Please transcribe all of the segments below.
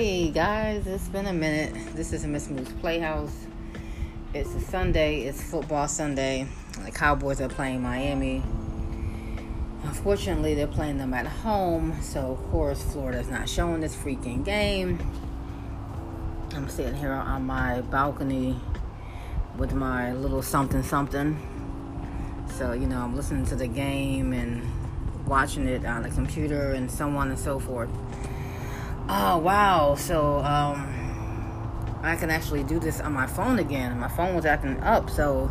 Hey guys, it's been a minute. This is Miss Moose Playhouse. It's a Sunday, it's football Sunday. The Cowboys are playing Miami. Unfortunately, they're playing them at home, so of course, Florida's not showing this freaking game. I'm sitting here on my balcony with my little something something. So, you know, I'm listening to the game and watching it on the computer and so on and so forth. Oh wow! So um, I can actually do this on my phone again. My phone was acting up, so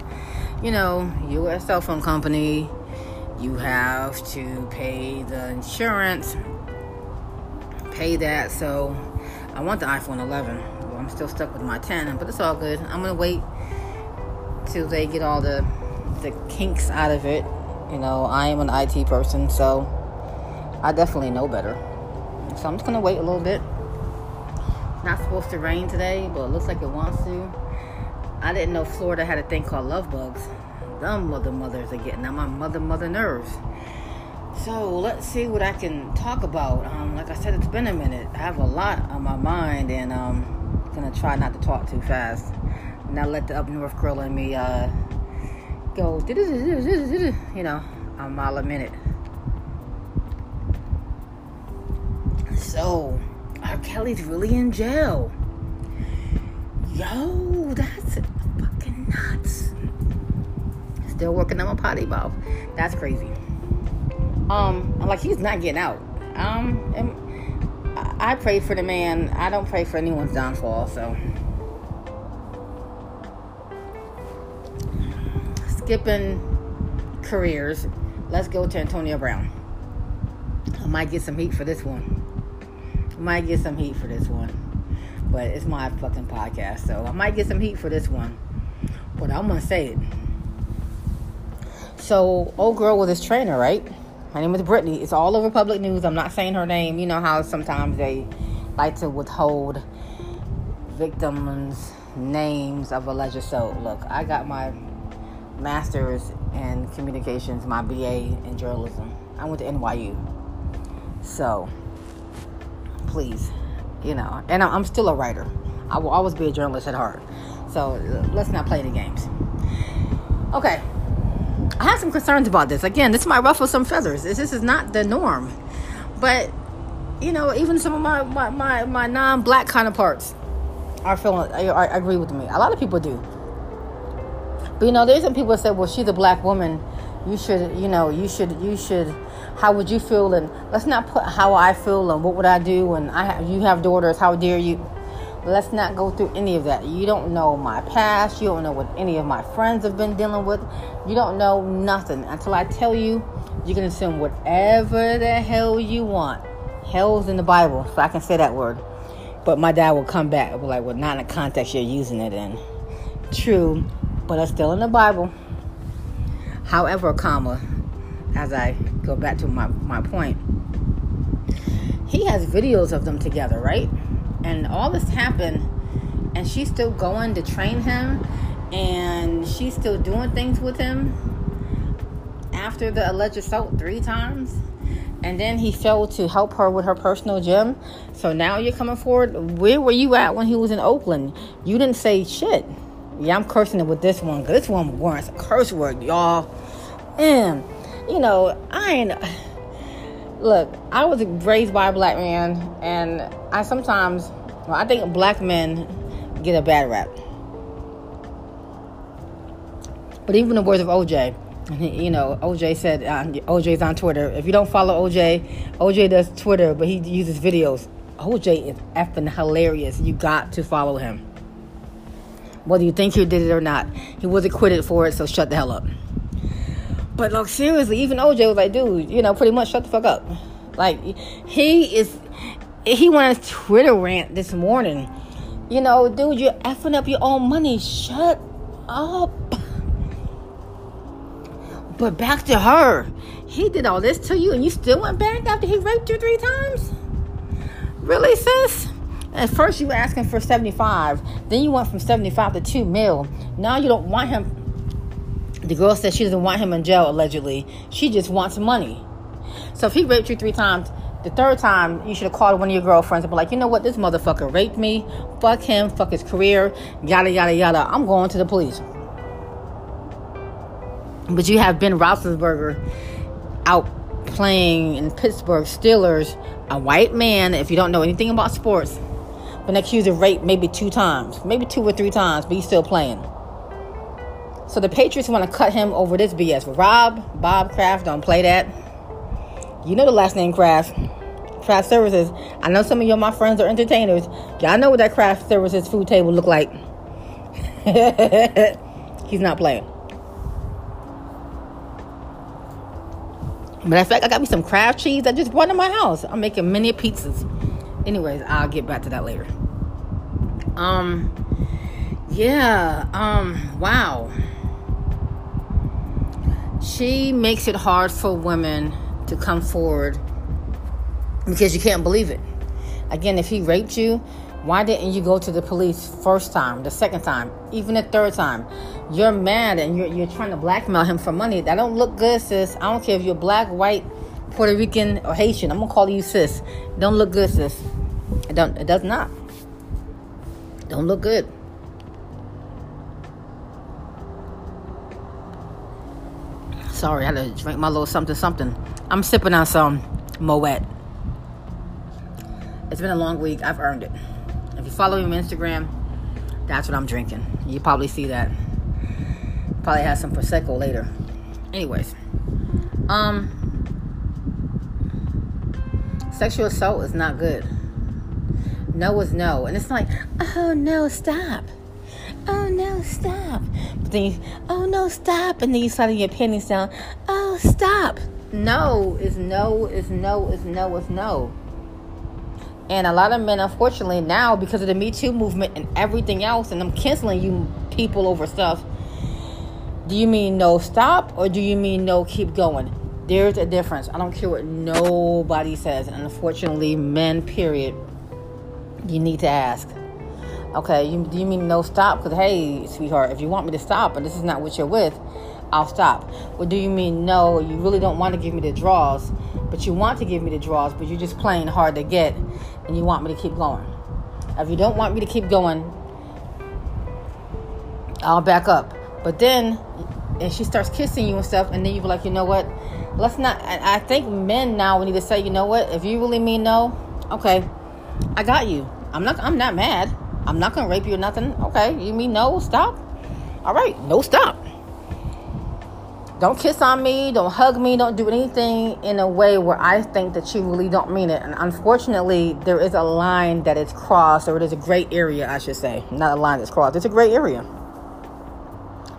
you know, you're a cell phone company. You have to pay the insurance, pay that. So I want the iPhone 11. I'm still stuck with my 10, but it's all good. I'm gonna wait till they get all the the kinks out of it. You know, I am an IT person, so I definitely know better. So I'm just gonna wait a little bit. Not supposed to rain today, but it looks like it wants to. I didn't know Florida had a thing called love bugs. Them mother mothers are getting on my mother mother nerves. So let's see what I can talk about. Um, like I said, it's been a minute. I have a lot on my mind, and um, I'm gonna try not to talk too fast. Not let the up north girl in me uh, go, you know, a mile a minute. So, R. Kelly's really in jail. Yo, that's fucking nuts. Still working on my potty mouth. That's crazy. Um, I'm like he's not getting out. Um, I pray for the man. I don't pray for anyone's downfall. So, skipping careers, let's go to Antonio Brown. I might get some heat for this one might get some heat for this one. But it's my fucking podcast, so I might get some heat for this one. But I'm gonna say it. So, old girl with his trainer, right? Her name is Brittany. It's all over public news. I'm not saying her name. You know how sometimes they like to withhold victims' names of alleged assault. Look, I got my master's in communications, my BA in journalism. I went to NYU. So, please. You know, and I'm still a writer. I will always be a journalist at heart. So uh, let's not play the games. Okay. I have some concerns about this. Again, this might ruffle some feathers. This, is not the norm. But, you know, even some of my, my, my, my non black counterparts are feeling, I agree with me. A lot of people do. But, you know, there's some people that say, well, she's a black woman. You should, you know, you should, you should how would you feel? And let's not put how i feel and what would i do? And i have, you have daughters how dare you? Let's not go through any of that. You don't know my past. You don't know what any of my friends have been dealing with. You don't know nothing until i tell you you can assume whatever the hell you want. Hell's in the bible so i can say that word. But my dad will come back and be like well not in the context you're using it in. True but it's still in the bible. However comma as I go back to my, my point, he has videos of them together, right? And all this happened, and she's still going to train him, and she's still doing things with him after the alleged assault three times. And then he failed to help her with her personal gym. So now you're coming forward. Where were you at when he was in Oakland? You didn't say shit. Yeah, I'm cursing it with this one this one warrants a curse word, y'all. And you know, I ain't. Look, I was raised by a black man, and I sometimes, well, I think black men get a bad rap. But even the words of OJ, you know, OJ said, uh, OJ's on Twitter. If you don't follow OJ, OJ does Twitter, but he uses videos. OJ is effing hilarious. You got to follow him. Whether you think he did it or not, he was acquitted for it, so shut the hell up. But like seriously, even OJ was like, dude, you know, pretty much shut the fuck up. Like he is he went on Twitter rant this morning. You know, dude, you're effing up your own money. Shut up. But back to her. He did all this to you and you still went back after he raped you three times? Really, sis? At first you were asking for 75. Then you went from 75 to 2 mil. Now you don't want him the girl said she doesn't want him in jail, allegedly. She just wants money. So if he raped you three times, The third time, you should have called one of your girlfriends and be like, you know what, this motherfucker raped me. Fuck him, fuck his career, yada, yada, yada. I'm going to the police. But you have Ben Roethlisberger out playing in Pittsburgh Steelers, a white man, if you don't know anything about sports, been accused of rape maybe two times, maybe two or three times, but he's still playing. So the Patriots want to cut him over this BS. Rob, Bob Kraft, don't play that. You know the last name Kraft. Kraft Services. I know some of you, my friends, are entertainers. Y'all know what that Kraft Services food table look like. He's not playing. Matter of fact, I got me some Kraft cheese I just brought in my house. I'm making mini pizzas. Anyways, I'll get back to that later. Um, yeah, um, wow. She makes it hard for women to come forward because you can't believe it. Again, if he raped you, why didn't you go to the police first time, the second time, even the third time? You're mad and you're, you're trying to blackmail him for money. That don't look good, sis. I don't care if you're black, white, Puerto Rican, or Haitian. I'm gonna call you sis. Don't look good, sis. It don't. It does not. Don't look good. Sorry, I had to drink my little something something. I'm sipping on some Moet. It's been a long week. I've earned it. If you follow me on Instagram, that's what I'm drinking. You probably see that. Probably have some prosecco later. Anyways, um, sexual assault is not good. No is no, and it's like, oh no, stop oh no, stop. But then you, oh no, stop. And then you slide your panties down. Oh, stop. No is no, is no, is no, is no. And a lot of men, unfortunately, now because of the Me Too movement and everything else, and I'm canceling you people over stuff. Do you mean no stop or do you mean no keep going? There's a difference. I don't care what nobody says. And unfortunately, men, period, you need to ask. Okay, you, do you mean no stop? Because, hey, sweetheart, if you want me to stop and this is not what you're with, I'll stop. Or do you mean no, you really don't want to give me the draws, but you want to give me the draws, but you're just playing hard to get and you want me to keep going? If you don't want me to keep going, I'll back up. But then, and she starts kissing you and stuff, and then you be like, you know what? Let's not. I think men now we need to say, you know what? If you really mean no, okay, I got you. I'm not. I'm not mad. I'm not gonna rape you or nothing. Okay, you mean no? Stop. All right, no stop. Don't kiss on me. Don't hug me. Don't do anything in a way where I think that you really don't mean it. And unfortunately, there is a line that is crossed, or it is a gray area, I should say. Not a line that's crossed. It's a gray area.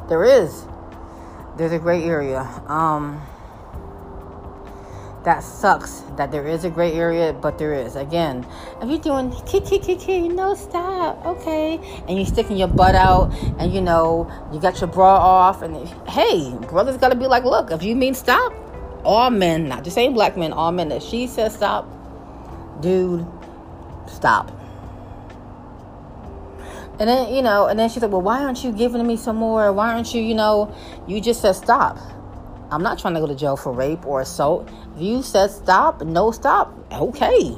There is. There's a gray area. Um, that sucks that there is a gray area, but there is. Again, if you're doing kick, no stop, okay, and you're sticking your butt out, and you know you got your bra off, and hey, brother's got to be like, look, if you mean stop, all men, not just saying black men, all men, if she says stop, dude, stop. And then you know, and then she's like, well, why aren't you giving me some more? Why aren't you, you know, you just said stop. I'm not trying to go to jail for rape or assault. If you said stop, no stop, okay.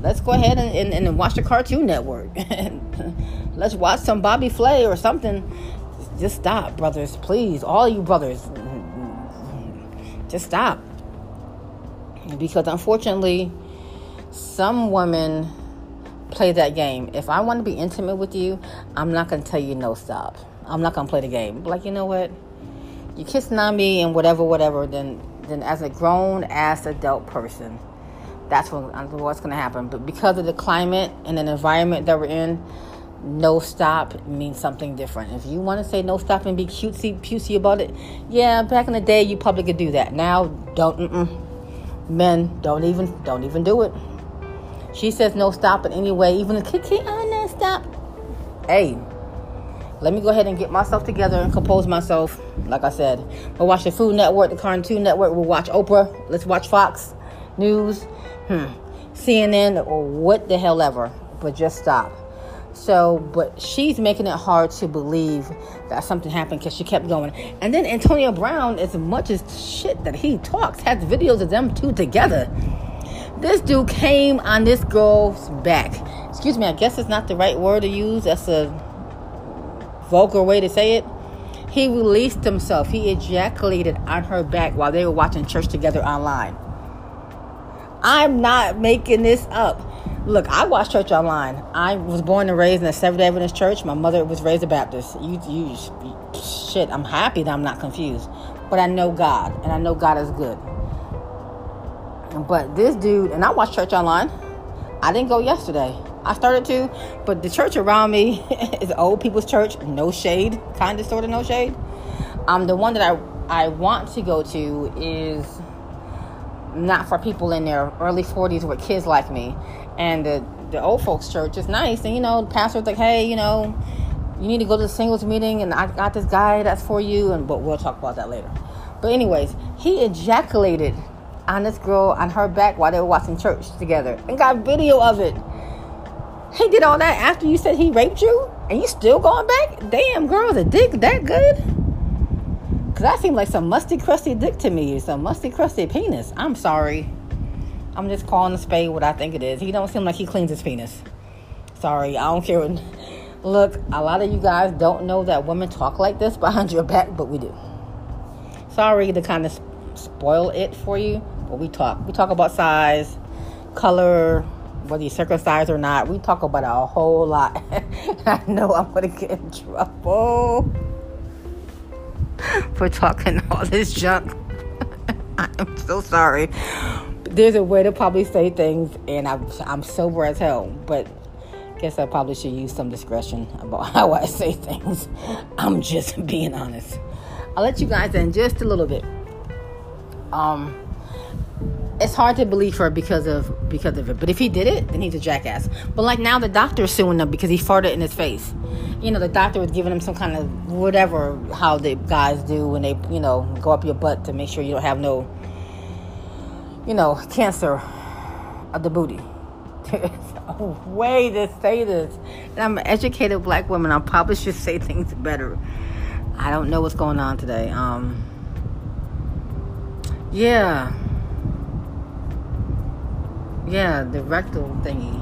Let's go ahead and, and, and watch the Cartoon Network. Let's watch some Bobby Flay or something. Just stop, brothers, please. All you brothers, just stop. Because unfortunately, some women play that game. If I want to be intimate with you, I'm not going to tell you no stop. I'm not going to play the game. Like, you know what? You kissing on me and whatever, whatever, then then as a grown ass adult person, that's what, uh, what's going to happen. But because of the climate and the environment that we're in, no stop means something different. If you want to say no stop and be cutesy, pusey about it, yeah, back in the day you probably could do that. Now, don't. Mm-mm. Men, don't even, don't even do it. She says no stop in any way, even a kick, oh no stop. Hey, let me go ahead and get myself together and compose myself. Like I said, we'll watch the Food Network, the Cartoon Network. We'll watch Oprah. Let's watch Fox News, hmm, CNN, or what the hell ever. But just stop. So, but she's making it hard to believe that something happened because she kept going. And then Antonio Brown, as much as shit that he talks, has videos of them two together. This dude came on this girl's back. Excuse me, I guess it's not the right word to use. That's a vulgar way to say it. He released himself. He ejaculated on her back while they were watching church together online. I'm not making this up. Look, I watch church online. I was born and raised in a Seventh Day Adventist church. My mother was raised a Baptist. You, you, shit. I'm happy that I'm not confused, but I know God, and I know God is good. But this dude, and I watch church online. I didn't go yesterday. I started to, but the church around me is old people's church. No shade, kind of, sort of, no shade. Um, the one that I I want to go to is not for people in their early 40s with kids like me. And the, the old folks church is nice. And, you know, the pastor's like, hey, you know, you need to go to the singles meeting and I got this guy that's for you. And But we'll talk about that later. But anyways, he ejaculated on this girl on her back while they were watching church together and got video of it. He did all that after you said he raped you and you still going back? Damn, girl, the dick that good? Because that seemed like some musty, crusty dick to me. Some musty, crusty penis. I'm sorry. I'm just calling the spade what I think it is. He don't seem like he cleans his penis. Sorry, I don't care. What, look, a lot of you guys don't know that women talk like this behind your back, but we do. Sorry to kind of spoil it for you, but we talk. We talk about size, color, whether you're circumcised or not. We talk about a whole lot. I know I'm going to get in trouble for talking all this junk. I'm so sorry. There's a way to probably say things, and I'm, I'm sober as hell, but guess I probably should use some discretion about how I say things. I'm just being honest. I'll let you guys in just a little bit. Um, it's hard to believe her because of because of it. But if he did it, then he's a jackass. But like now, the doctor's suing him because he farted in his face. You know, the doctor was giving him some kind of whatever how the guys do when they you know go up your butt to make sure you don't have no you know cancer of the booty. There's a way to say this, and I'm an educated black woman. I probably should say things better. I don't know what's going on today. Um, yeah yeah, the rectal thingy.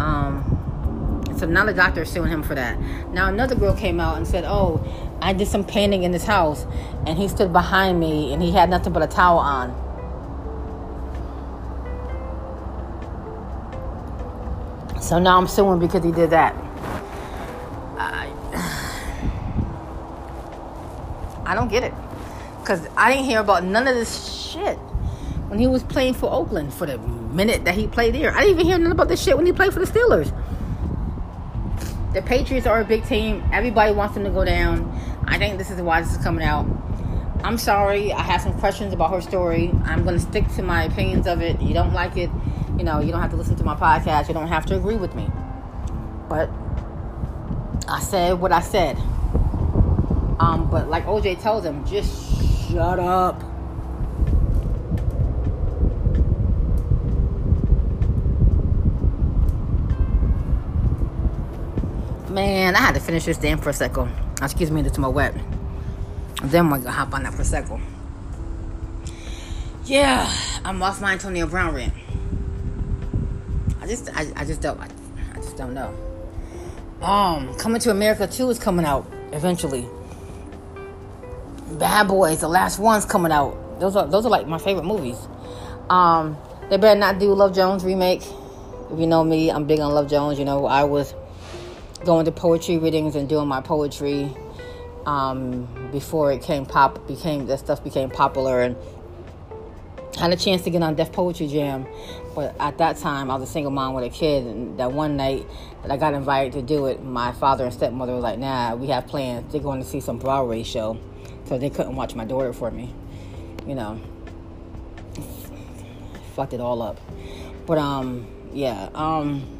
Um, so now the doctor is suing him for that. Now another girl came out and said, "Oh, I did some painting in this house, and he stood behind me, and he had nothing but a towel on." So now I'm suing because he did that. I, I don't get it. Because I didn't hear about none of this shit when he was playing for Oakland for the minute that he played there. I didn't even hear nothing about this shit when he played for the Steelers. The Patriots are a big team. Everybody wants them to go down. I think this is why this is coming out. I'm sorry. I have some questions about her story. I'm going to stick to my opinions of it. You don't like it, you know, you don't have to listen to my podcast. You don't have to agree with me. But I said what I said. Um, but like OJ tells him, just shut up. Man, I had to finish this damn Prosecco. Excuse me, it's my Moet. Then we're gonna hop on that Prosecco. Yeah, I'm off my Antonio Brown rant. I just, I, I just don't, I, I just don't know. Um, Coming to America 2 is coming out eventually. Bad Boys, the last one's coming out. Those are, those are like my favorite movies. Um, they better not do Love Jones remake. If you know me, I'm big on Love Jones. You know, I was going to poetry readings and doing my poetry um, before it came pop became that stuff became popular and had a chance to get on Def Poetry Jam, but at that time I was a single mom with a kid, and that one night that I got invited to do it, my father and stepmother were like, "Nah, we have plans. They're going to see some Broadway show, so they couldn't watch my daughter for me." You know, fucked it all up. But um, yeah, um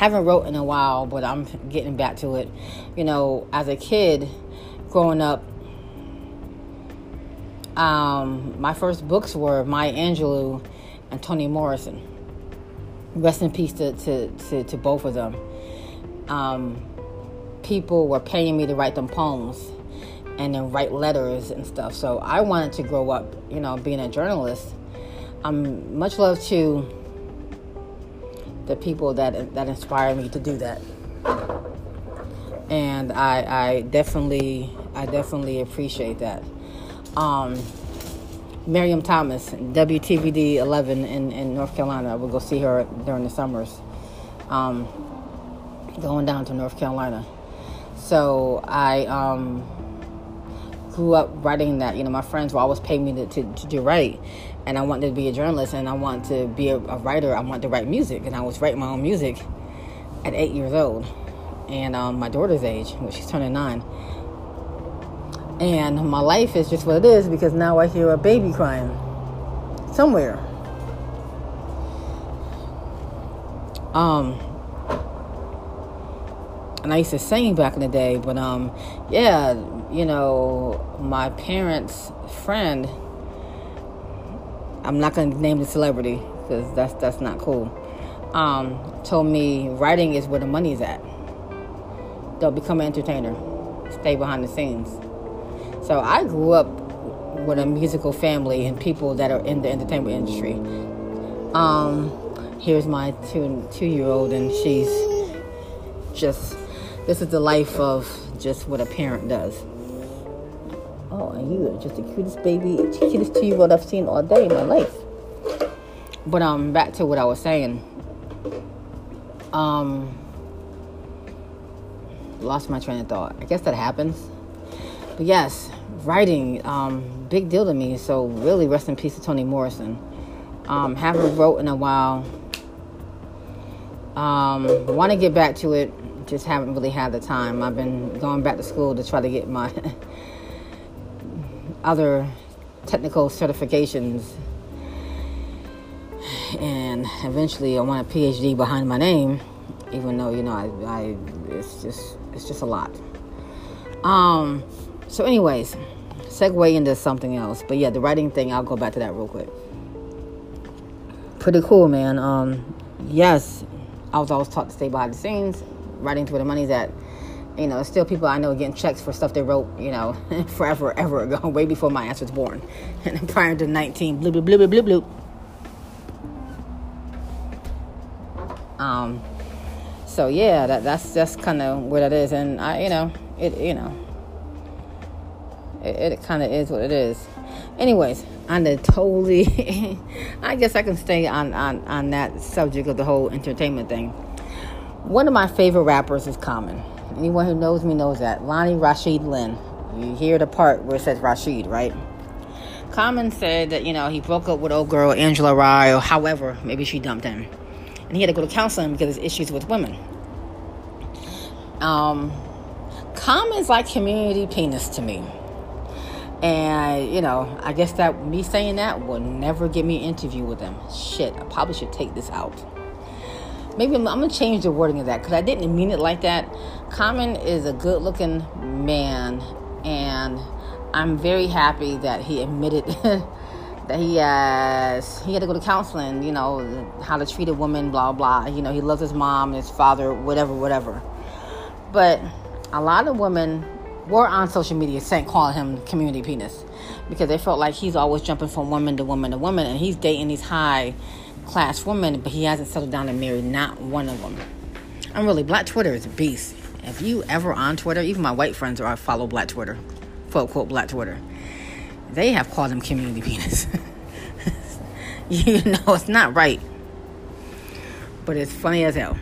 haven't wrote in a while, but I'm getting back to it. You know, as a kid growing up, um, my first books were Maya Angelou and Toni Morrison. Rest in peace to, to, to, to both of them. um, people were paying me to write them poems and then write letters and stuff. So I wanted to grow up, you know, being a journalist. I'm much love to the people that that inspire me to do that. And I, I definitely, I definitely appreciate that. Um, Miriam Thomas, WTVD 11 in, in North Carolina. I will go see her during the summers. Um, going down to North Carolina. So I um, grew up writing that. You know, my friends were always paying me to, to, to do write and I wanted to be a journalist and I wanted to be a, a, writer. I wanted to write music, and I was writing my own music at eight years old, and um, my daughter's age, when she's turning nine. And my life is just what it is because now I hear a baby crying somewhere. Um, and I used to sing back in the day, but um, yeah, you know, my parents' friend I'm not going to name the celebrity because that's that's not cool. Um, told me writing is where the money's at. Don't become an entertainer. Stay behind the scenes. So I grew up with a musical family and people that are in the entertainment industry. Um, here's my two two year old, and she's just this is the life of just what a parent does. Oh, and you are just the cutest baby, cutest two year old I've seen all day in my life. But um, back to what I was saying. Um, lost my train of thought. I guess that happens. But yes, writing, um, big deal to me. So really, rest in peace to Toni Morrison. Um, haven't wrote in a while. Um, want to get back to it, just haven't really had the time. I've been going back to school to try to get my other technical certifications. And eventually I want a PhD behind my name even though you know I, I it's just it's just a lot. Um so anyways segue into something else. But yeah the writing thing I'll go back to that real quick. Pretty cool man. Um yes I was always taught to stay behind the scenes writing to where the money's at you know, still people I know getting checks for stuff they wrote, you know, forever, ever ago, way before my ass was born. And prior to 19, bloop, bloop, bloop, bloop, bloop. Um, so yeah, that, that's just kind of what it is. And I, you know, it, you know, it, it kind of is what it is. Anyways, on the totally, I guess I can stay on, on, on that subject of the whole entertainment thing. One of my favorite rappers is Common Anyone who knows me knows that. Lonnie Rashid Lynn. You hear the part where it says Rashid, right? Common said that, you know, he broke up with old girl Angela Rye, or however, maybe she dumped him. And he had to go to counseling because of issues with women. Um, Common's like community penis to me. And, you know, I guess that me saying that will never get me an interview with him. Shit, I probably should take this out maybe I'm, I'm, gonna change the wording of that because I didn't mean it like that. Common is a good looking man, and I'm very happy that he admitted that he has he had to go to counseling. You know how to treat a woman, blah blah. You know he loves his mom, his father, whatever, whatever. But a lot of women were on social media saying calling him community penis because they felt like he's always jumping from woman to woman to woman, and he's dating these high class women, but he hasn't settled down and married not one of them. I'm really Black Twitter is a beast. If you ever on Twitter, even my white friends are follow Black Twitter, quote quote Black Twitter, they have called him community penis. you know it's not right, but it's funny as hell.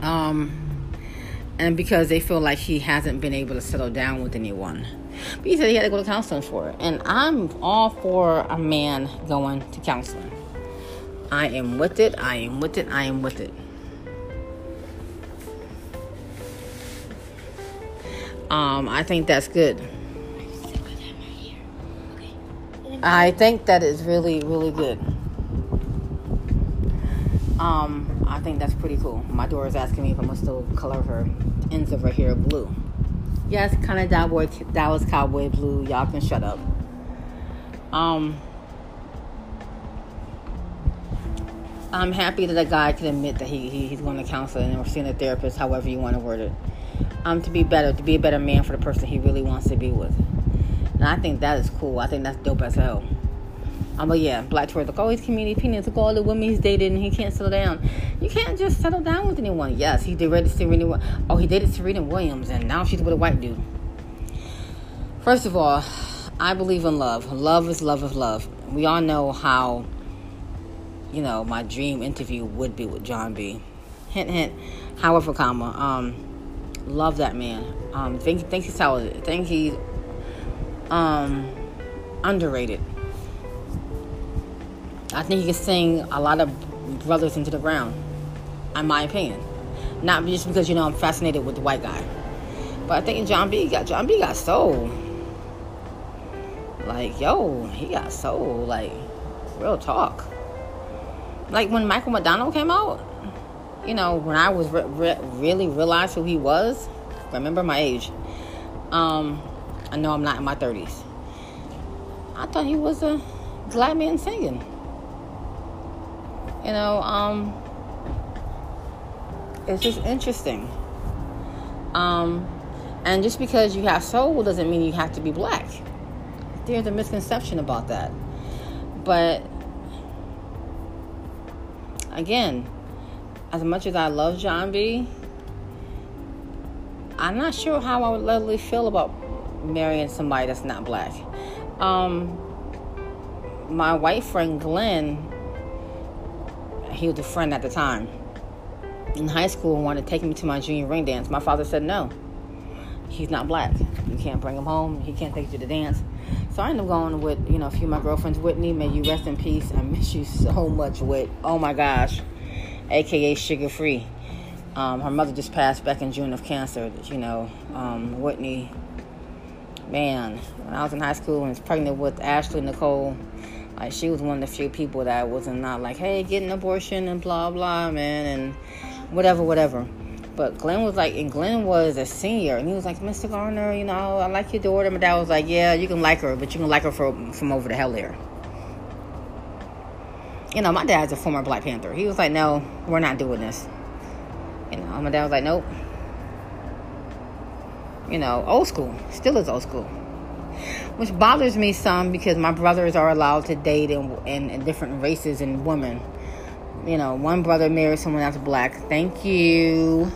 Um, and because they feel like he hasn't been able to settle down with anyone. But he said he had to go to counseling for it. And I'm all for a man going to counseling. I am with it. I am with it. I am with it. Um, I think that's good. I think that is really, really good. Um, I think that's pretty cool. My daughter is asking me if I'm gonna still color her ends of her hair blue. Yes, kind of Dallas, Dallas Cowboy blue. Y'all can shut up. Um, I'm happy that a guy can admit that he, he he's going to counseling or seeing a therapist, however you want to word it. Um, to be better, to be a better man for the person he really wants to be with. And I think that is cool. I think that's dope as hell. Um, but yeah, Black Twitter like, oh, he's community opinions. Look all the women he's dated and he can't settle down. You can't just settle down with anyone. Yes, he dated Serena. Oh, he dated Serena Williams, and now she's with a white dude. First of all, I believe in love. Love is love is love. We all know how, you know, my dream interview would be with Jon B. Hint, hint. However, comma, um, love that man. Um, think think he's talented. Think he's um underrated. I think he can sing a lot of brothers into the ground, in my opinion. Not just because you know I'm fascinated with the white guy, but I think Jon B got Jon B got soul. Like yo, he got soul. Like real talk. Like when Michael McDonald came out, you know, when I was re- re- really realized who he was. Remember my age. Um, I know I'm not in my 30s. I thought he was a black man singing. You know, um, it's just interesting. Um, and just because you have soul doesn't mean you have to be black. There's a misconception about that. But again, as much as I love Jon B, I'm not sure how I would literally feel about marrying somebody that's not black. Um, my white friend Glenn he was a friend at the time. In high school, wanted to take me to my junior ring dance. My father said no. He's not black. You can't bring him home. He can't take you to the dance. So I ended up going with, you know, a few of my girlfriends. Whitney, may you rest in peace. I miss you so much, Whit. Oh my gosh. AKA Sugar Free. Um, her mother just passed back in June of cancer. You know, um, Whitney, man, when I was in high school and was pregnant with Ashley Nicole, like she was one of the few people that wasn't not like, hey, get an abortion and blah blah, man, and whatever, whatever. But Glenn was like, and Glenn was a senior, and he was like, Mr. Garner, you know, I like your daughter. My dad was like, yeah, you can like her, but you can like her from from over the hell there. You know, my dad's a former Black Panther. He was like, no, we're not doing this. You know, my dad was like, nope. You know, old school, still is old school which bothers me some because my brothers are allowed to date in, in, in different races and women. You know, one brother married someone that's black. Thank you.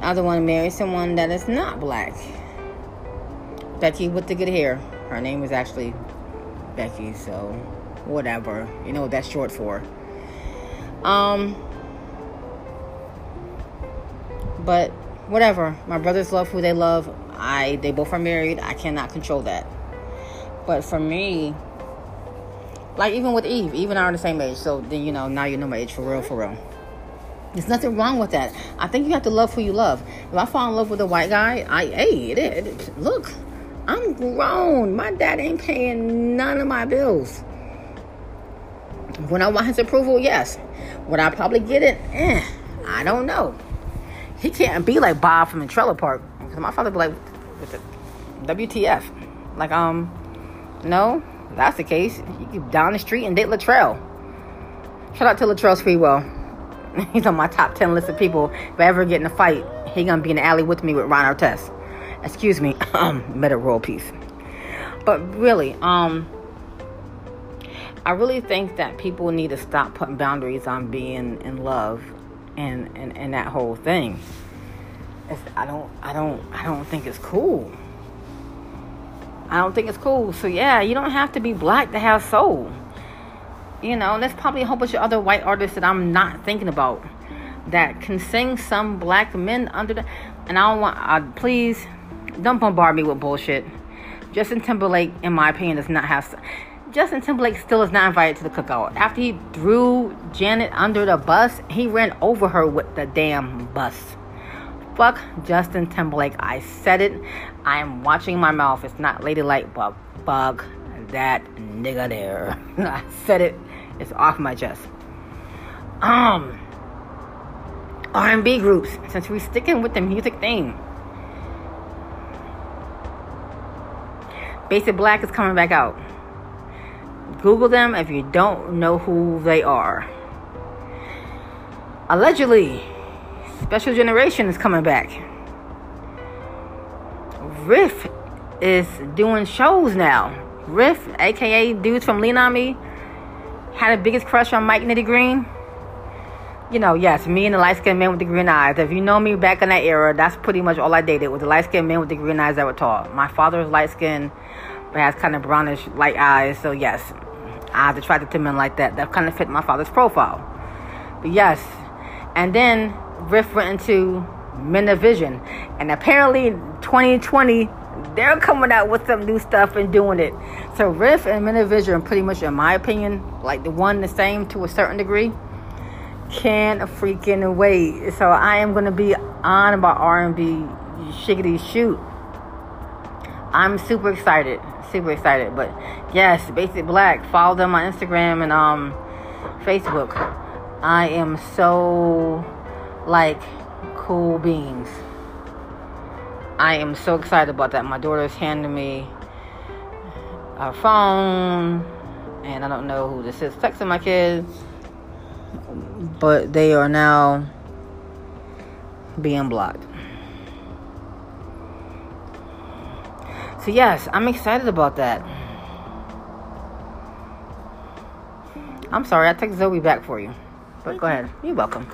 Other one married someone that is not black. Becky with the good hair. Her name is actually Becky, so whatever. You know what that's short for. Um, but whatever. My brothers love who they love. I they both are married. I cannot control that. But for me, like even with Eve, Eve and I are the same age. So then you know now you know my age for real, for real. There's nothing wrong with that. I think you have to love who you love. If I fall in love with a white guy, I hey, it. Look, I'm grown. My dad ain't paying none of my bills. When I want his approval, yes. Would I probably get it? Eh, I don't know. He can't be like Bob from the trailer park. Because my father be like, WTF? Like, um, no, that's the case. You keep down the street and date Latrell. Shout out to Latrell Sprewell. He's on my top 10 list of people. If I ever get in a fight, he gonna be in the alley with me with Ron Artest. Excuse me, um, Metta World Peace. But really, um, I really think that people need to stop putting boundaries on being in love and, and, and that whole thing. It's, I don't I don't I don't think it's cool. I don't think it's cool. So yeah, you don't have to be black to have soul. You know, there's probably a whole bunch of other white artists that I'm not thinking about that can sing some black men under the. And I don't want. Uh, please, don't bombard me with bullshit. Justin Timberlake, in my opinion, does not have. Justin Timberlake still is not invited to the cookout. After he threw Janet under the bus, he ran over her with the damn bus. Fuck Justin Timberlake. I said it. I am watching my mouth. It's not ladylike, but fuck that nigga there. I said it. It's off my chest. Um, R&B groups. Since we're sticking with the music theme. Basic Black is coming back out. Google them if you don't know who they are. Allegedly, Special Generation is coming back. Riff is doing shows now. Riff, aka dudes from Lean On Me, had the biggest crush on Mike Nitty Green. You know, yes, me and the light skinned man with the green eyes. If you know me back in that era, that's pretty much all I dated was the light skinned man with the green eyes that were tall. My father was light skinned, but has kind of brownish light eyes. So yes, I was attracted to men like that. That kind of fit my father's profile. But yes, and then Riff went into Vision, and apparently 2020 they're coming out with some new stuff and doing it. So Riff and Vision pretty much, in my opinion, like the one the same to a certain degree. Can't freaking wait. So I am gonna be on about R&B shiggity shoot. I'm super excited, super excited. But yes, Basic Black. Follow them on Instagram and um Facebook. I am so like cool beans. I am so excited about that. My daughter's handing me a phone, and I don't know who this is texting my kids, but they are now being blocked. So, yes, I'm excited about that. I'm sorry, I take Zoe back for you. But go ahead. You're welcome.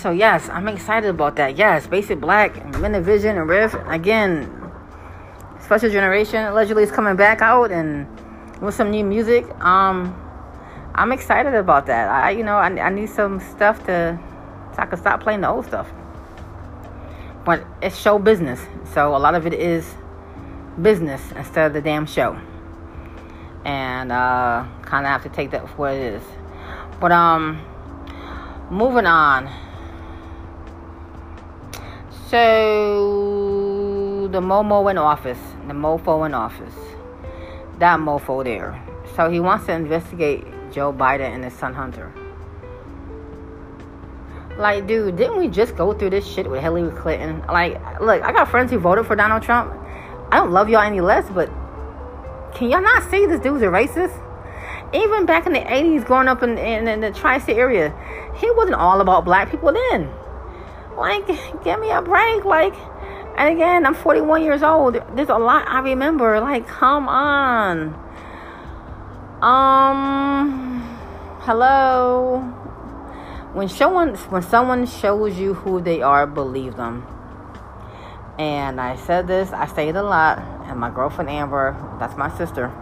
So yes, I'm excited about that. Yes, Basic Black, Vision, and Riff. Again, Special Generation allegedly is coming back out and with some new music. Um, I'm excited about that. I, you know, I, I need some stuff to so I can stop playing the old stuff. But it's show business, so a lot of it is business instead of the damn show. And uh, kind of have to take that for what it is. But um, moving on. So the Momo in office, the mofo in office, that mofo there. So he wants to investigate Joe Biden and his son Hunter. Like, dude, didn't we just go through this shit with Hillary Clinton? Like, look, I got friends who voted for Donald Trump. I don't love y'all any less, but can y'all not see this dude's a racist? Even back in the 80s, growing up in, in, in the tri state area, he wasn't all about black people then. Like, give me a break. Like, and again, I'm 41 years old. There's a lot I remember. Like, come on. Um, hello. When someone when someone shows you who they are, believe them. And I said this, I say it a lot, and my girlfriend Amber, that's my sister,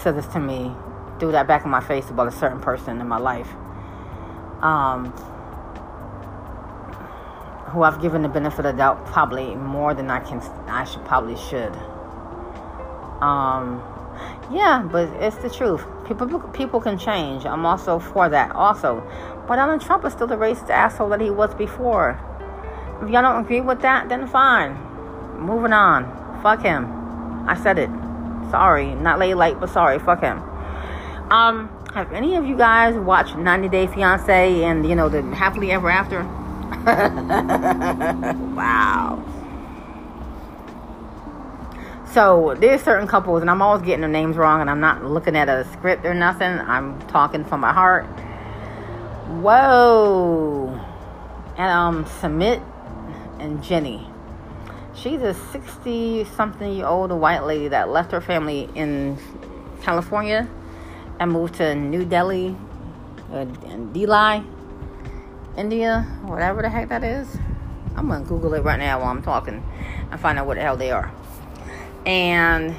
said this to me, threw that back in my face about a certain person in my life um, who I've given the benefit of doubt probably more than I can I should probably should. Um, yeah, but it's the truth. People people can change. I'm also for that also. But Donald Trump is still the racist asshole that he was before. If y'all don't agree with that, then fine. Moving on. Fuck him. I said it. Sorry. Not late late, but sorry. Fuck him. Um have any of you guys watched 90 Day Fiance and you know the happily ever after? wow. So there's certain couples, and I'm always getting their names wrong, and I'm not looking at a script or nothing. I'm talking from my heart. Whoa. And um, Sumit and Jenny. She's a 60 something year old white lady that left her family in California I moved to New Delhi, uh, Delhi, India, whatever the heck that is. I'm gonna Google it right now while I'm talking and find out what the hell they are. And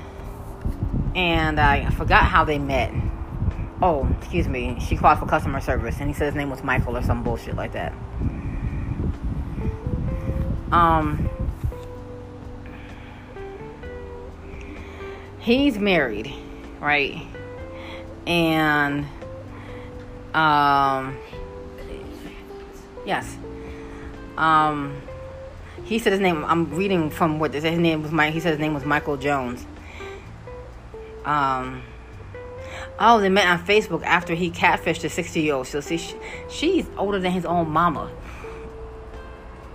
and I forgot how they met. Oh, excuse me. She called for customer service, and he said his name was Michael or some bullshit like that. Um, he's married, right? And um, yes, um, he said his name. I'm reading from what his name was. Mike. He said his name was Michael Jones. Um. Oh, they met on Facebook after he catfished a 60 year old. So see, she, she's older than his own mama.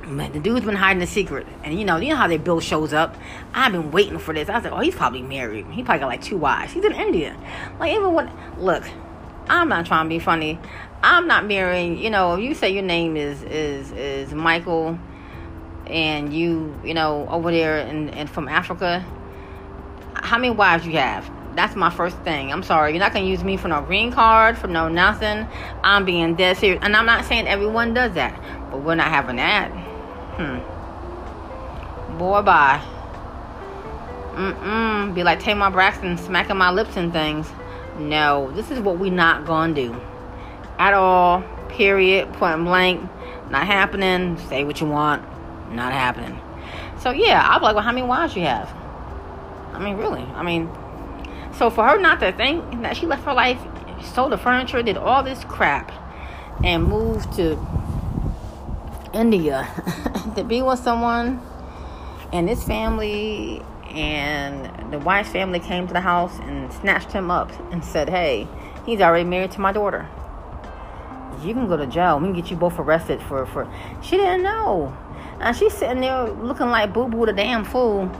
Man, the dude's been hiding the secret, and you know, you know how they Bill shows up. I've been waiting for this. I was like, oh, he's probably married. He probably got like two wives. He's in India. Like even when look, I'm not trying to be funny. I'm not marrying. You know, you say your name is is is Michael, and you you know over there and and from Africa. How many wives you have? That's my first thing. I'm sorry. You're not going to use me for no green card, for no nothing. I'm being dead serious. And I'm not saying everyone does that, but we're not having that. Hmm. Boy, bye. Mm-mm. Be like Tamar Braxton smacking my lips and things. No, this is what we not gonna do. At all. Period. Point blank. Not happening. Say what you want. Not happening. So yeah, be like, well, how many wives you have? I mean, really. I mean, so for her not to think that she left her life, sold the furniture, did all this crap, and moved to India to be with someone, and his family and the wife's family came to the house and snatched him up and said, "Hey, he's already married to my daughter. You can go to jail. We can get you both arrested for for." She didn't know, and she's sitting there looking like boo boo the damn fool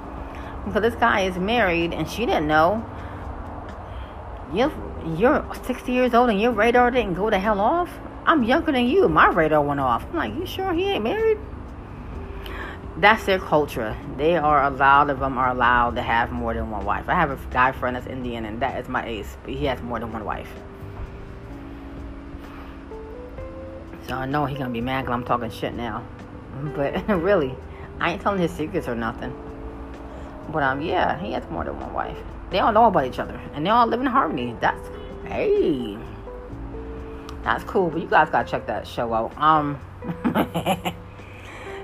because this guy is married, and she didn't know. You're you're 60 years old and your radar didn't go the hell off. I'm younger than you. My radar went off. I'm like, you sure he ain't married? That's their culture. They are allowed of them are allowed to have more than one wife. I have a guy friend that's Indian and that is my ace, but he has more than one wife. So I know he's gonna be mad because I'm talking shit now. But really, I ain't telling his secrets or nothing. But um, yeah, he has more than one wife. They all know about each other and they all live in harmony. That's hey. That's cool, but you guys gotta check that show out. Um,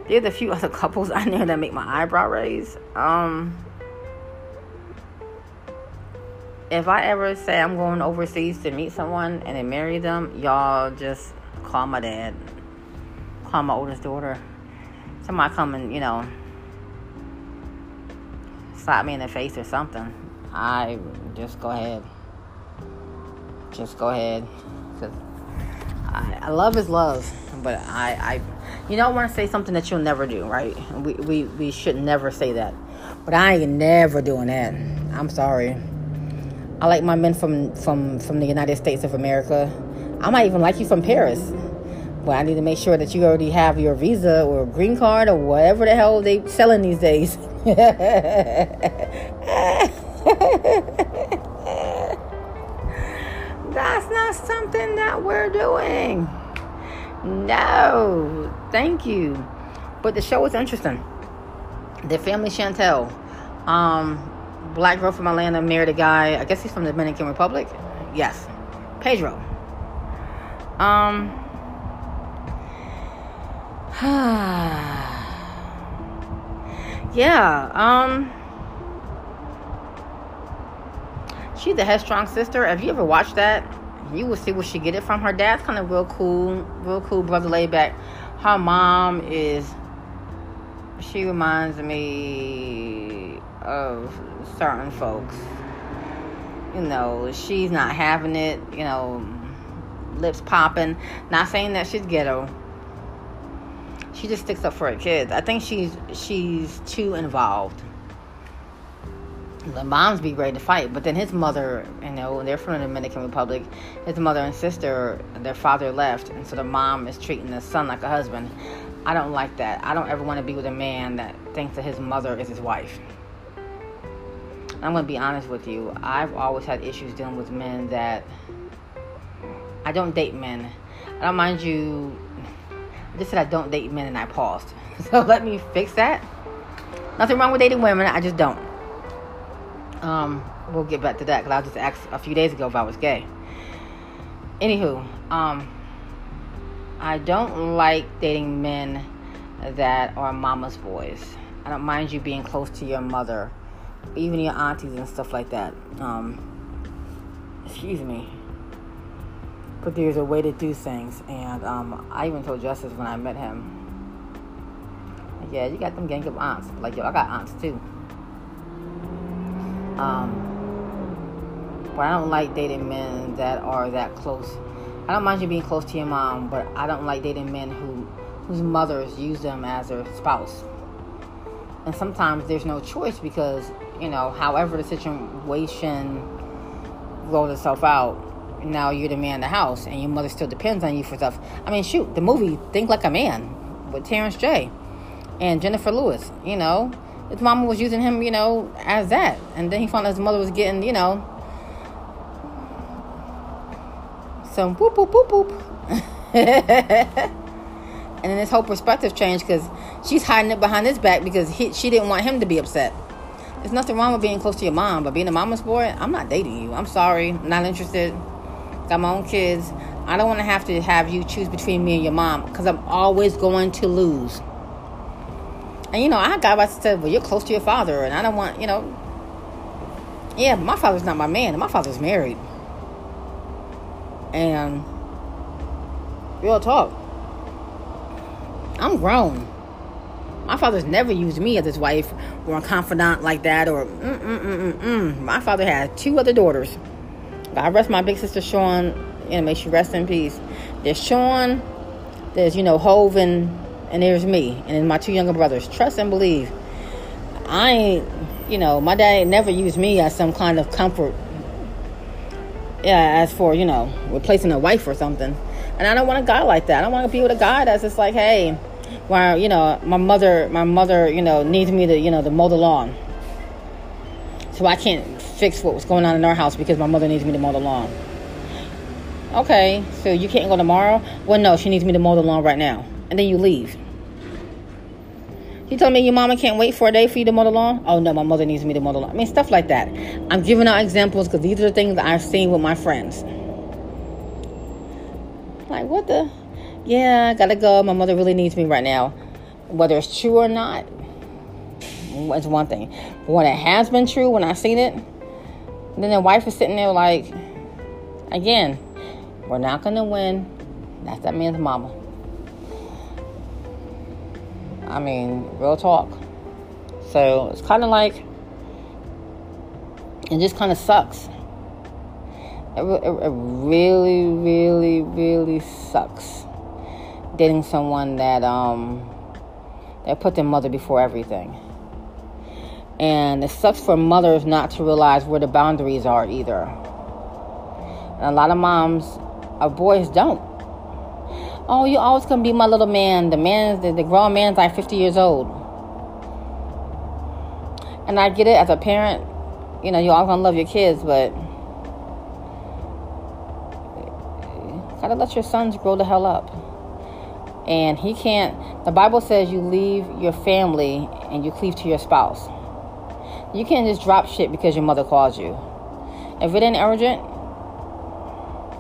there's a few other couples on there that make my eyebrow raise. Um, if I ever say I'm going overseas to meet someone and then marry them, y'all just call my dad, call my oldest daughter. Somebody come and you know slap me in the face or something. I just go ahead. Just go ahead. I, I love is love, but I, I, you don't want to say something that you'll never do, right? We, we, we should never say that. But I ain't never doing that. I'm sorry. I like my men from, from, from the United States of America. I might even like you from Paris. But I need to make sure that you already have your visa or green card or whatever the hell they selling these days. something that we're doing. No, thank you. But the show was interesting. The family Chantel, um, black girl from Atlanta married a guy. I guess he's from the Dominican Republic. Yes, Pedro. Um. yeah. Um. She's a headstrong sister. Have you ever watched that? You will see where she get it from. Her dad's kind of real cool, real cool brother laid back. Her mom is. She reminds me of certain folks. You know, she's not having it. You know, lips popping. Not saying that she's ghetto. She just sticks up for her kids. I think she's she's too involved the moms be ready to fight, but then his mother, you know, they're from the Dominican Republic. His mother and sister, their father left, and so the mom is treating the son like a husband. I don't like that. I don't ever want to be with a man that thinks that his mother is his wife. I'm going to be honest with you. I've always had issues dealing with men that I don't date men. I don't mind you. I just said I don't date men, and I paused. So let me fix that. Nothing wrong with dating women. I just don't. Um, we'll get back to that because I just asked a few days ago if I was gay. Anywho, um, I don't like dating men that are mama's boys. I don't mind you being close to your mother, even your aunties and stuff like that. Um, excuse me. But there's a way to do things, and um, I even told Justice when I met him. Yeah, you got them gang of aunts. Like yo, I got aunts too. Um, but I don't like dating men that are that close. I don't mind you being close to your mom, but I don't like dating men who whose mothers use them as their spouse. And sometimes there's no choice because, you know, however the situation rolls itself out, now you're the man in the house and your mother still depends on you for stuff. I mean, shoot, the movie Think Like a Man with Terrence J and Jenifer Lewis, you know, his mama was using him, you know, as that. And then he found out his mother was getting, you know, some whoop, whoop, whoop, whoop. and then his whole perspective changed because she's hiding it behind his back because he, she didn't want him to be upset. There's nothing wrong with being close to your mom, but being a mama's boy, I'm not dating you. I'm sorry, not interested. Got my own kids. I don't want to have to have you choose between me and your mom because I'm always going to lose. And you know, I got about to say, well, you're close to your father, and I don't want, you know, yeah, my father's not my man, my father's married. And real talk, I'm grown. My father's never used me as his wife or a confidant like that, or mm mm mm mm mm. My father had two other daughters. God rest my big sister Sean, and may she rest in peace. There's Sean, there's you know Hove and there's me, and then my two younger brothers. Trust and believe. I ain't, you know, my dad never used me as some kind of comfort. Yeah, as for you know, replacing a wife or something. And I don't want a guy like that. I don't want to be with a guy that's just like, hey, well, you know, my mother, my mother, you know, needs me to, you know, to mow the lawn. So I can't fix what was going on in our house because my mother needs me to mow the lawn. Okay, so you can't go tomorrow? Well, no, she needs me to mow the lawn right now. And then you leave. You told me your mama can't wait for a day for you to mow the lawn? Oh no, my mother needs me to mow the lawn. I mean, stuff like that. I'm giving out examples because these are the things I've seen with my friends. Like, what the? Yeah, I gotta go. My mother really needs me right now. Whether it's true or not, it's one thing. But when it has been true, when I've seen it, then the wife is sitting there like, again, we're not gonna win. That's that man's mama. I mean, real talk. So it's kind of like, it just kind of sucks. It, it, it, really, really, really sucks dating someone that um that put their mother before everything. And it sucks for mothers not to realize where the boundaries are either. And a lot of moms of boys don't oh, you're always gonna be my little man. The man, the, the grown man's like 50 years old. And I get it as a parent, you know, you're all gonna love your kids, but gotta let your sons grow the hell up. And he can't, the Bible says you leave your family and you cleave to your spouse. You can't just drop shit because your mother calls you. If it ain't urgent,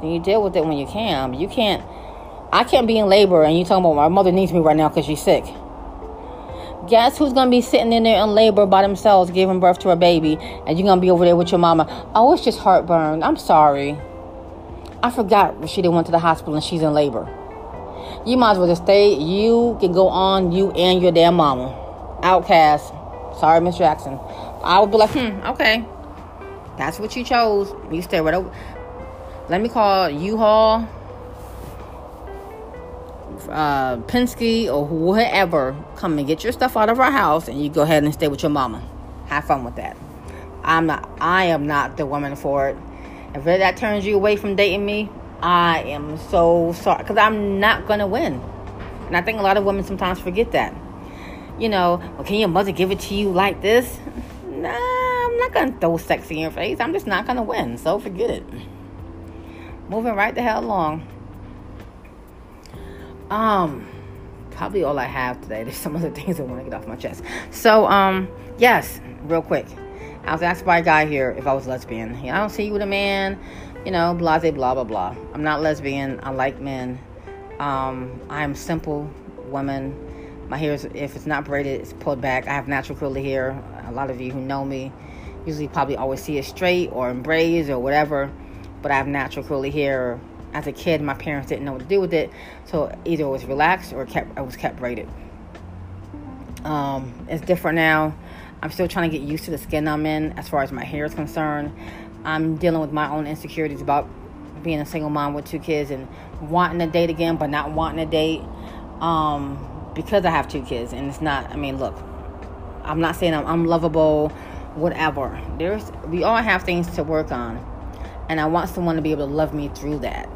then you deal with it when you can. You can't I can't be in labor and you talking about my mother needs me right now because she's sick. Guess who's gonna be sitting in there in labor by themselves giving birth to a baby and you're gonna be over there with your mama? Oh, it's just heartburn. I'm sorry. I forgot she didn't went to the hospital and she's in labor. You might as well just stay. You can go on, you and your damn mama. OutKast. Sorry, Miss Jackson. I would be like, hmm, okay. That's what you chose. You stay right over. Let me call U-Haul uh, Penske or whoever come and get your stuff out of our house and you go ahead and stay with your mama. Have fun with that. I'm not. I am not the woman for it. If that turns you away from dating me, I am so sorry because I'm not gonna win. And I think a lot of women sometimes forget that. You know, well, can your mother give it to you like this? Nah, I'm not gonna throw sex in your face. I'm just not gonna win. So forget it. Moving right the hell along. Um, probably all I have today. There's some other things I want to get off my chest. So, um, yes, real quick. I was asked by a guy here if I was lesbian. I don't see you with a man, you know, blase, blah, blah, blah. I'm not lesbian. I like men. Um, I am simple woman. My hair is, if it's not braided, it's pulled back. I have natural curly hair. A lot of you who know me usually probably always see it straight or in braids or whatever. But I have natural curly hair as a kid, my parents didn't know what to do with it, so either it was relaxed or kept it was kept braided. Um, it's different now. I'm still trying to get used to the skin I'm in as far as my hair is concerned. I'm dealing with my own insecurities about being a single mom with two kids and wanting to date again, but not wanting to date. um, because I have two kids, and it's not. I mean, look, I'm not saying I'm, I'm lovable, whatever. There's we all have things to work on, and I want someone to be able to love me through that.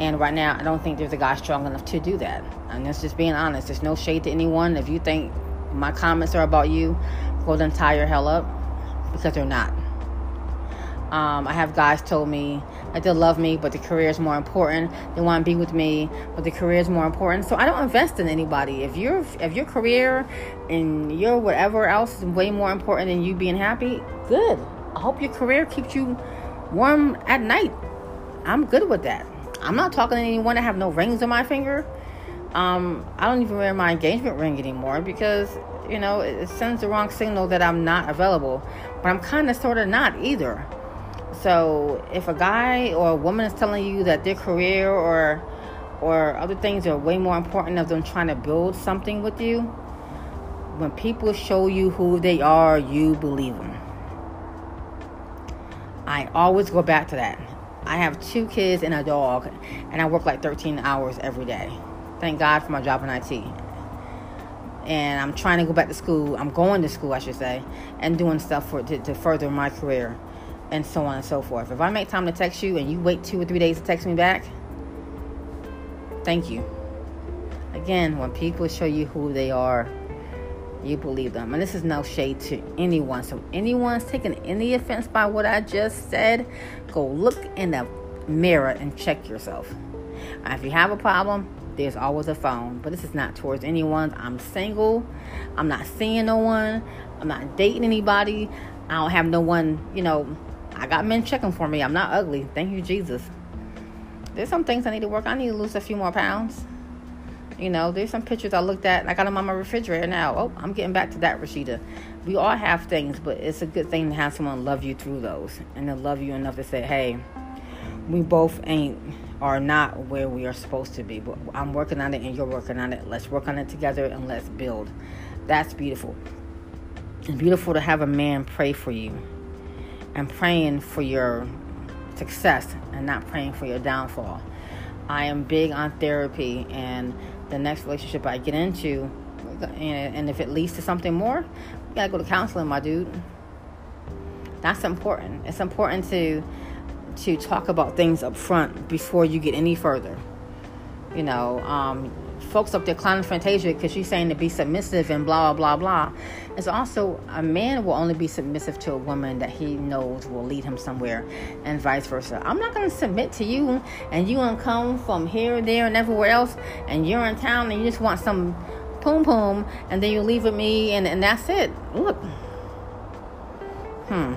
And right now, I don't think there's a guy strong enough to do that. And that's just being honest. There's no shade to anyone. If you think my comments are about you, go then tie your hell up because they're not. Um, I have guys told me that they love me, but the career is more important. They want to be with me, but the career is more important. So I don't invest in anybody. If your if your career and your whatever else is way more important than you being happy, good. I hope your career keeps you warm at night. I'm good with that. I'm not talking to anyone that have no rings on my finger. Um, I don't even wear my engagement ring anymore because you know it sends the wrong signal that I'm not available. But I'm kind of sort of not either. So if a guy or a woman is telling you that their career or or other things are way more important than them trying to build something with you, when people show you who they are, you believe them. I always go back to that. I have two kids and a dog, and I work like 13 hours every day. Thank God for my job in IT. And I'm trying to go back to school. I'm going to school, I should say, and doing stuff for to, to further my career and so on and so forth. If I make time to text you and you wait two or three days to text me back, thank you. Again, when people show you who they are, you believe them. And this is no shade to anyone. So, anyone's taking any offense by what I just said, go look in the mirror and check yourself. if you have a problem, there's always a phone. But this is not towards anyone. I'm single. I'm not seeing no one. I'm not dating anybody. I don't have no one, you know, I got men checking for me. I'm not ugly. Thank you, Jesus. There's some things I need to work. I need to lose a few more pounds. You know, there's some pictures I looked at. I got them on my refrigerator now. Oh, I'm getting back to that, Rashida. We all have things, but it's a good thing to have someone love you through those and to love you enough to say, hey, we both ain't are not where we are supposed to be. But I'm working on it and you're working on it. Let's work on it together and let's build. That's beautiful. It's beautiful to have a man pray for you and praying for your success and not praying for your downfall. I am big on therapy, and the next relationship I get into, and if it leads to something more, you gotta go to counseling, my dude. That's important. It's important to to talk about things up front before you get any further. You know, um, folks up there Fantasia because she's saying to be submissive and blah blah blah. It's also a man will only be submissive to a woman that he knows will lead him somewhere, and vice versa. I'm not gonna submit to you, and you gonna come from here, there, and everywhere else, and you're in town and you just want some poom poom, and then you leave with me, and, and that's it. Look, hmm,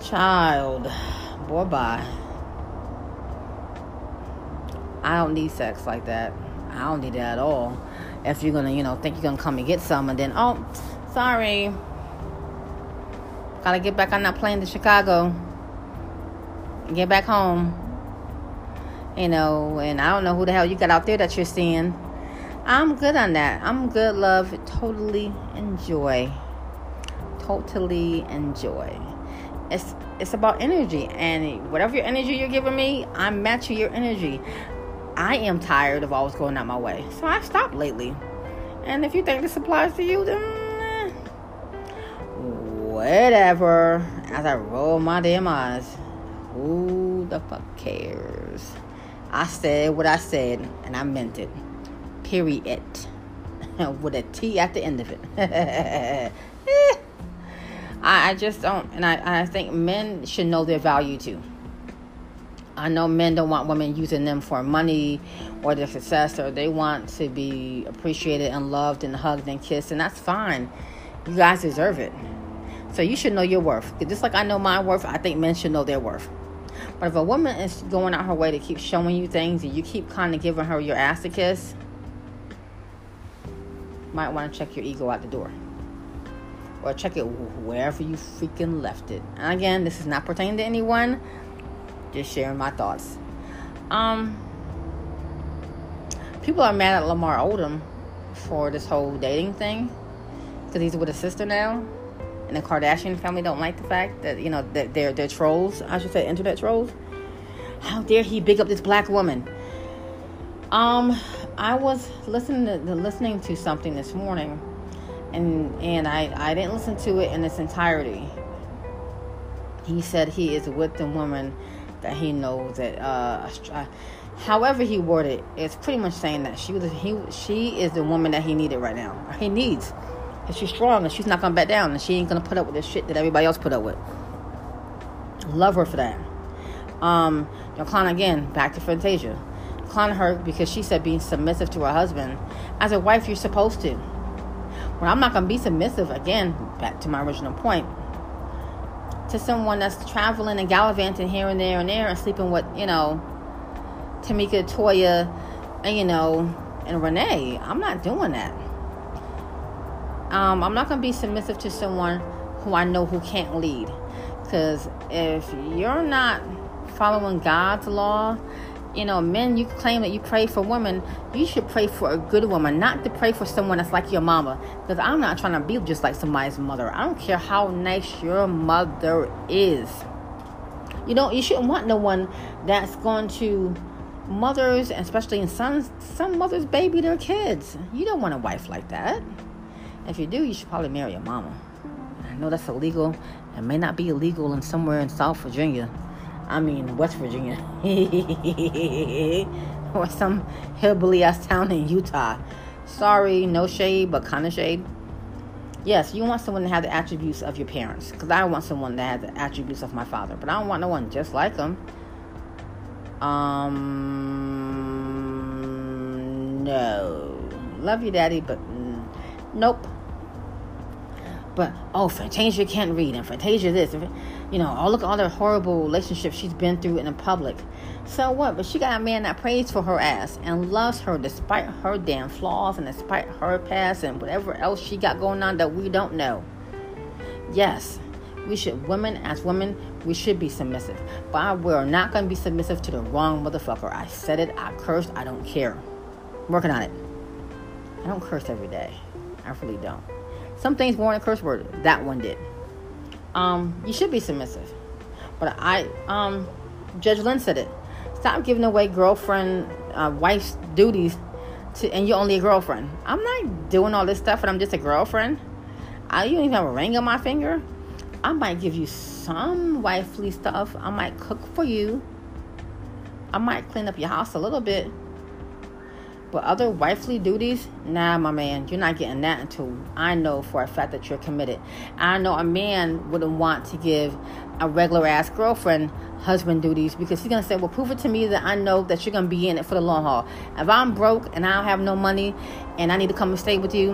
child, boy, bye. I don't need sex like that. I don't need that at all. If you're gonna, you know, think you're gonna come and get some, and then, oh, sorry, gotta get back on that plane to Chicago, get back home, you know, and I don't know who the hell you got out there that you're seeing. I'm good on that. I'm good, love. Totally enjoy. Totally enjoy. It's it's about energy, and whatever your energy you're giving me, I'm matching your energy. I am tired of always going out my way. So I stopped lately. And if you think this applies to you, then eh, whatever. As I roll my damn eyes, who the fuck cares? I said what I said, and I meant it. Period. With a T at the end of it. I, I just don't, and I, I think men should know their value too. I know men don't want women using them for money or their success, or they want to be appreciated and loved and hugged and kissed, and that's fine. You guys deserve it. So you should know your worth. Just like I know my worth, I think men should know their worth. But if a woman is going out her way to keep showing you things and you keep kind of giving her your ass to kiss, might want to check your ego out the door. Or check it wherever you freaking left it. And again, this is not pertaining to anyone just sharing my thoughts. Um, people are mad at Lamar Odom for this whole dating thing because he's with a sister now, and the Kardashian family don't like the fact that you know that they're they're trolls. I should say internet trolls. How dare he big up this black woman? Um, I was listening to listening to something this morning, and and I I didn't listen to it in its entirety. He said he is with the woman that he knows that. Uh, however he worded, it, it's pretty much saying that she was he she is the woman that he needed right now. He needs, and she's strong, and she's not gonna back down, and she ain't gonna put up with this shit that everybody else put up with. Love her for that. Um, know, again, back to Fantasia her because she said being submissive to her husband. As a wife, you're supposed to. Well, I'm not to be submissive, again, back to my original point, to someone that's traveling and gallivanting here and there and there and sleeping with, you know, Tamika, Toya, and, you know, and Renee. I'm not doing that. Um, I'm not going to be submissive to someone who I know who can't lead. Because if you're not following God's law you know, men, you claim that you pray for women, you should pray for a good woman, not to pray for someone that's like your mama. Because I'm not trying to be just like somebody's mother. I don't care how nice your mother is. You know, you shouldn't want no one that's going to mothers, especially in sons, some mothers baby their kids. You don't want a wife like that. If you do, you should probably marry your mama. I know that's illegal. It may not be illegal in somewhere in South Virginia. I mean West Virginia, or some hillbilly ass town in Utah. Sorry, no shade, but kind of shade. Yes, you want someone to have the attributes of your parents, because I want someone that has the attributes of my father, but I don't want no one just like him. Um, no, love you, daddy, but nope. But oh, Fantasia can't read, and Fantasia this, and, you know. Oh, look at all the horrible relationships she's been through in the public. So what? But she got a man that prays for her ass and loves her despite her damn flaws and despite her past and whatever else she got going on that we don't know. Yes, we should, women as women, we should be submissive. But we're not going to be submissive to the wrong motherfucker. I said it, I cursed, I don't care. I'm working on it. I don't curse every day. I really don't. Some things weren't a curse word. That one did. Um, you should be submissive. But I, um, Judge Lynn said it. Stop giving away girlfriend, uh, wife's duties to, and you're only a girlfriend. I'm not doing all this stuff and I'm just a girlfriend. I, you don't even have a ring on my finger. I might give you some wifely stuff. I might cook for you. I might clean up your house a little bit. But other wifely duties, nah, my man, you're not getting that until I know for a fact that you're committed. I know a man wouldn't want to give a regular ass girlfriend husband duties because he's gonna say, Well, prove it to me that I know that you're gonna be in it for the long haul. If I'm broke and I don't have no money and I need to come and stay with you,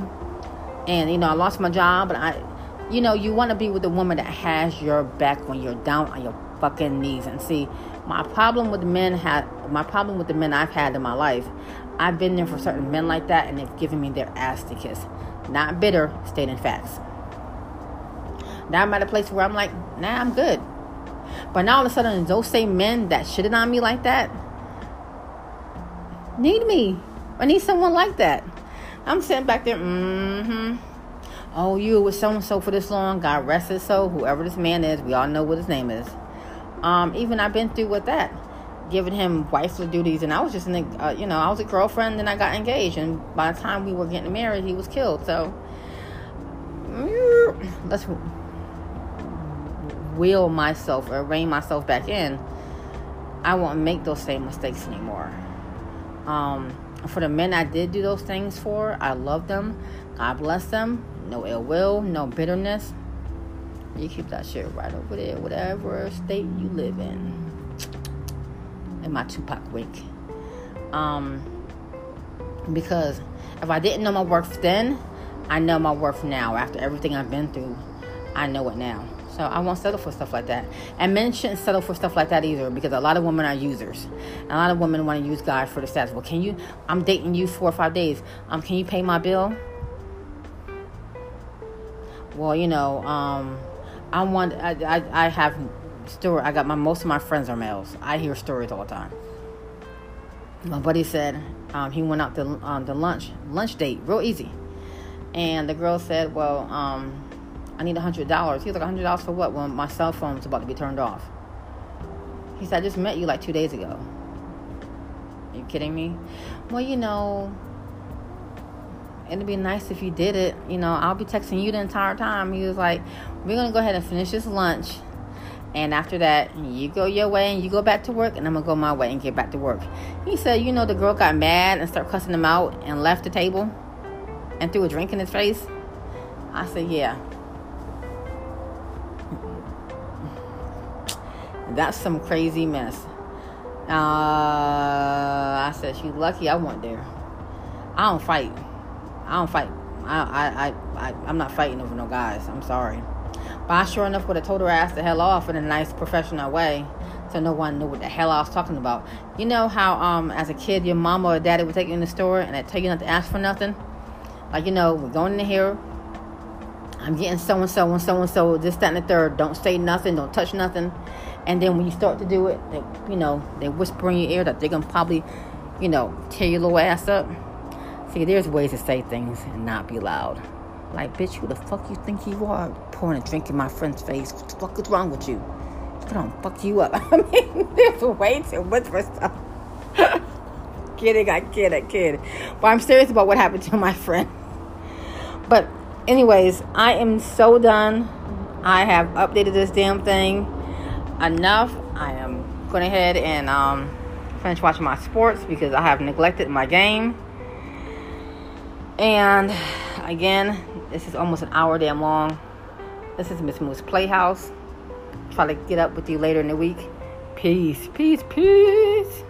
and you know, I lost my job, but I, you know, you wanna be with a woman that has your back when you're down on your fucking knees. And see, my problem with men had my problem with the men I've had in my life. I've been there for certain men like that, and they've given me their ass to kiss. Not bitter, stating facts. Now I'm at a place where I'm like, nah, I'm good. But now all of a sudden, those same men that shitted on me like that need me. I need someone like that. I'm sitting back there, mm-hmm. Oh, you with so and so for this long. God rest his soul. Whoever this man is, we all know what his name is. Um, even I've been through with that giving him wifely duties, and I was just in the, uh, you know, I was a girlfriend, and I got engaged, and by the time we were getting married, he was killed. So let's wheel myself or rein myself back in. I won't make those same mistakes anymore. Um, for the men I did do those things for, I love them. God bless them. No ill will, no bitterness. You keep that shit right over there, whatever state you live in in my Tupac wink. Um, because if I didn't know my worth then, I know my worth now. After everything I've been through, I know it now. So I won't settle for stuff like that. And men shouldn't settle for stuff like that either because a lot of women are users. a lot of women want to use guys for the status. Well, can you? I'm dating you four or five days. Um, can you pay my bill? Well, you know, um, I want. I, I, I have story. I got my most of my friends are males. I hear stories all the time. My buddy said um, he went out to um, the lunch lunch date, real easy, and the girl said, "Well, um, I need a hundred dollars." He was like, "hundred dollars for what?" Well, my cell phone's about to be turned off. He said, "I just met you like two days ago." Are you kidding me? Well, you know, it'd be nice if you did it. You know, I'll be texting you the entire time. He was like, we're to go ahead and finish this lunch. And after that, you go your way and you go back to work, and I'm to go my way and get back to work. He said, you know, the girl got mad and started cussing him out and left the table and threw a drink in his face. I said, yeah. That's some crazy mess. Uh, I said, she's lucky I went there. I don't fight. I don't fight. I, I, I, I, I'm not fighting over no guys. I'm sorry. But I sure enough would have told her ass the hell off in a nice professional way so no one knew what the hell I was talking about. You know how um as a kid your mama or daddy would take you in the store and they tell you not to ask for nothing? Like, you know, we're going in here. I'm getting so and so and so and so, this, that, and the third. Don't say nothing, don't touch nothing. And then when you start to do it, they, you know, they whisper in your ear that they're gonna probably, you know, tear your little ass up. See, there's ways to say things and not be loud. Like, bitch, who the fuck you think you are? Pouring a drink in my friend's face. What the fuck is wrong with you? I don't fuck you up. I mean, there's ways to whisper stuff. kidding, I kid, I kid. But I'm serious about what happened to my friend. But, anyways, I am so done. I have updated this damn thing enough. I am going ahead and um, finish watching my sports because I have neglected my game. And again, this is almost an hour damn long. This is Miss Moose Playhouse. Try to get up with you later in the week. Peace, peace, peace.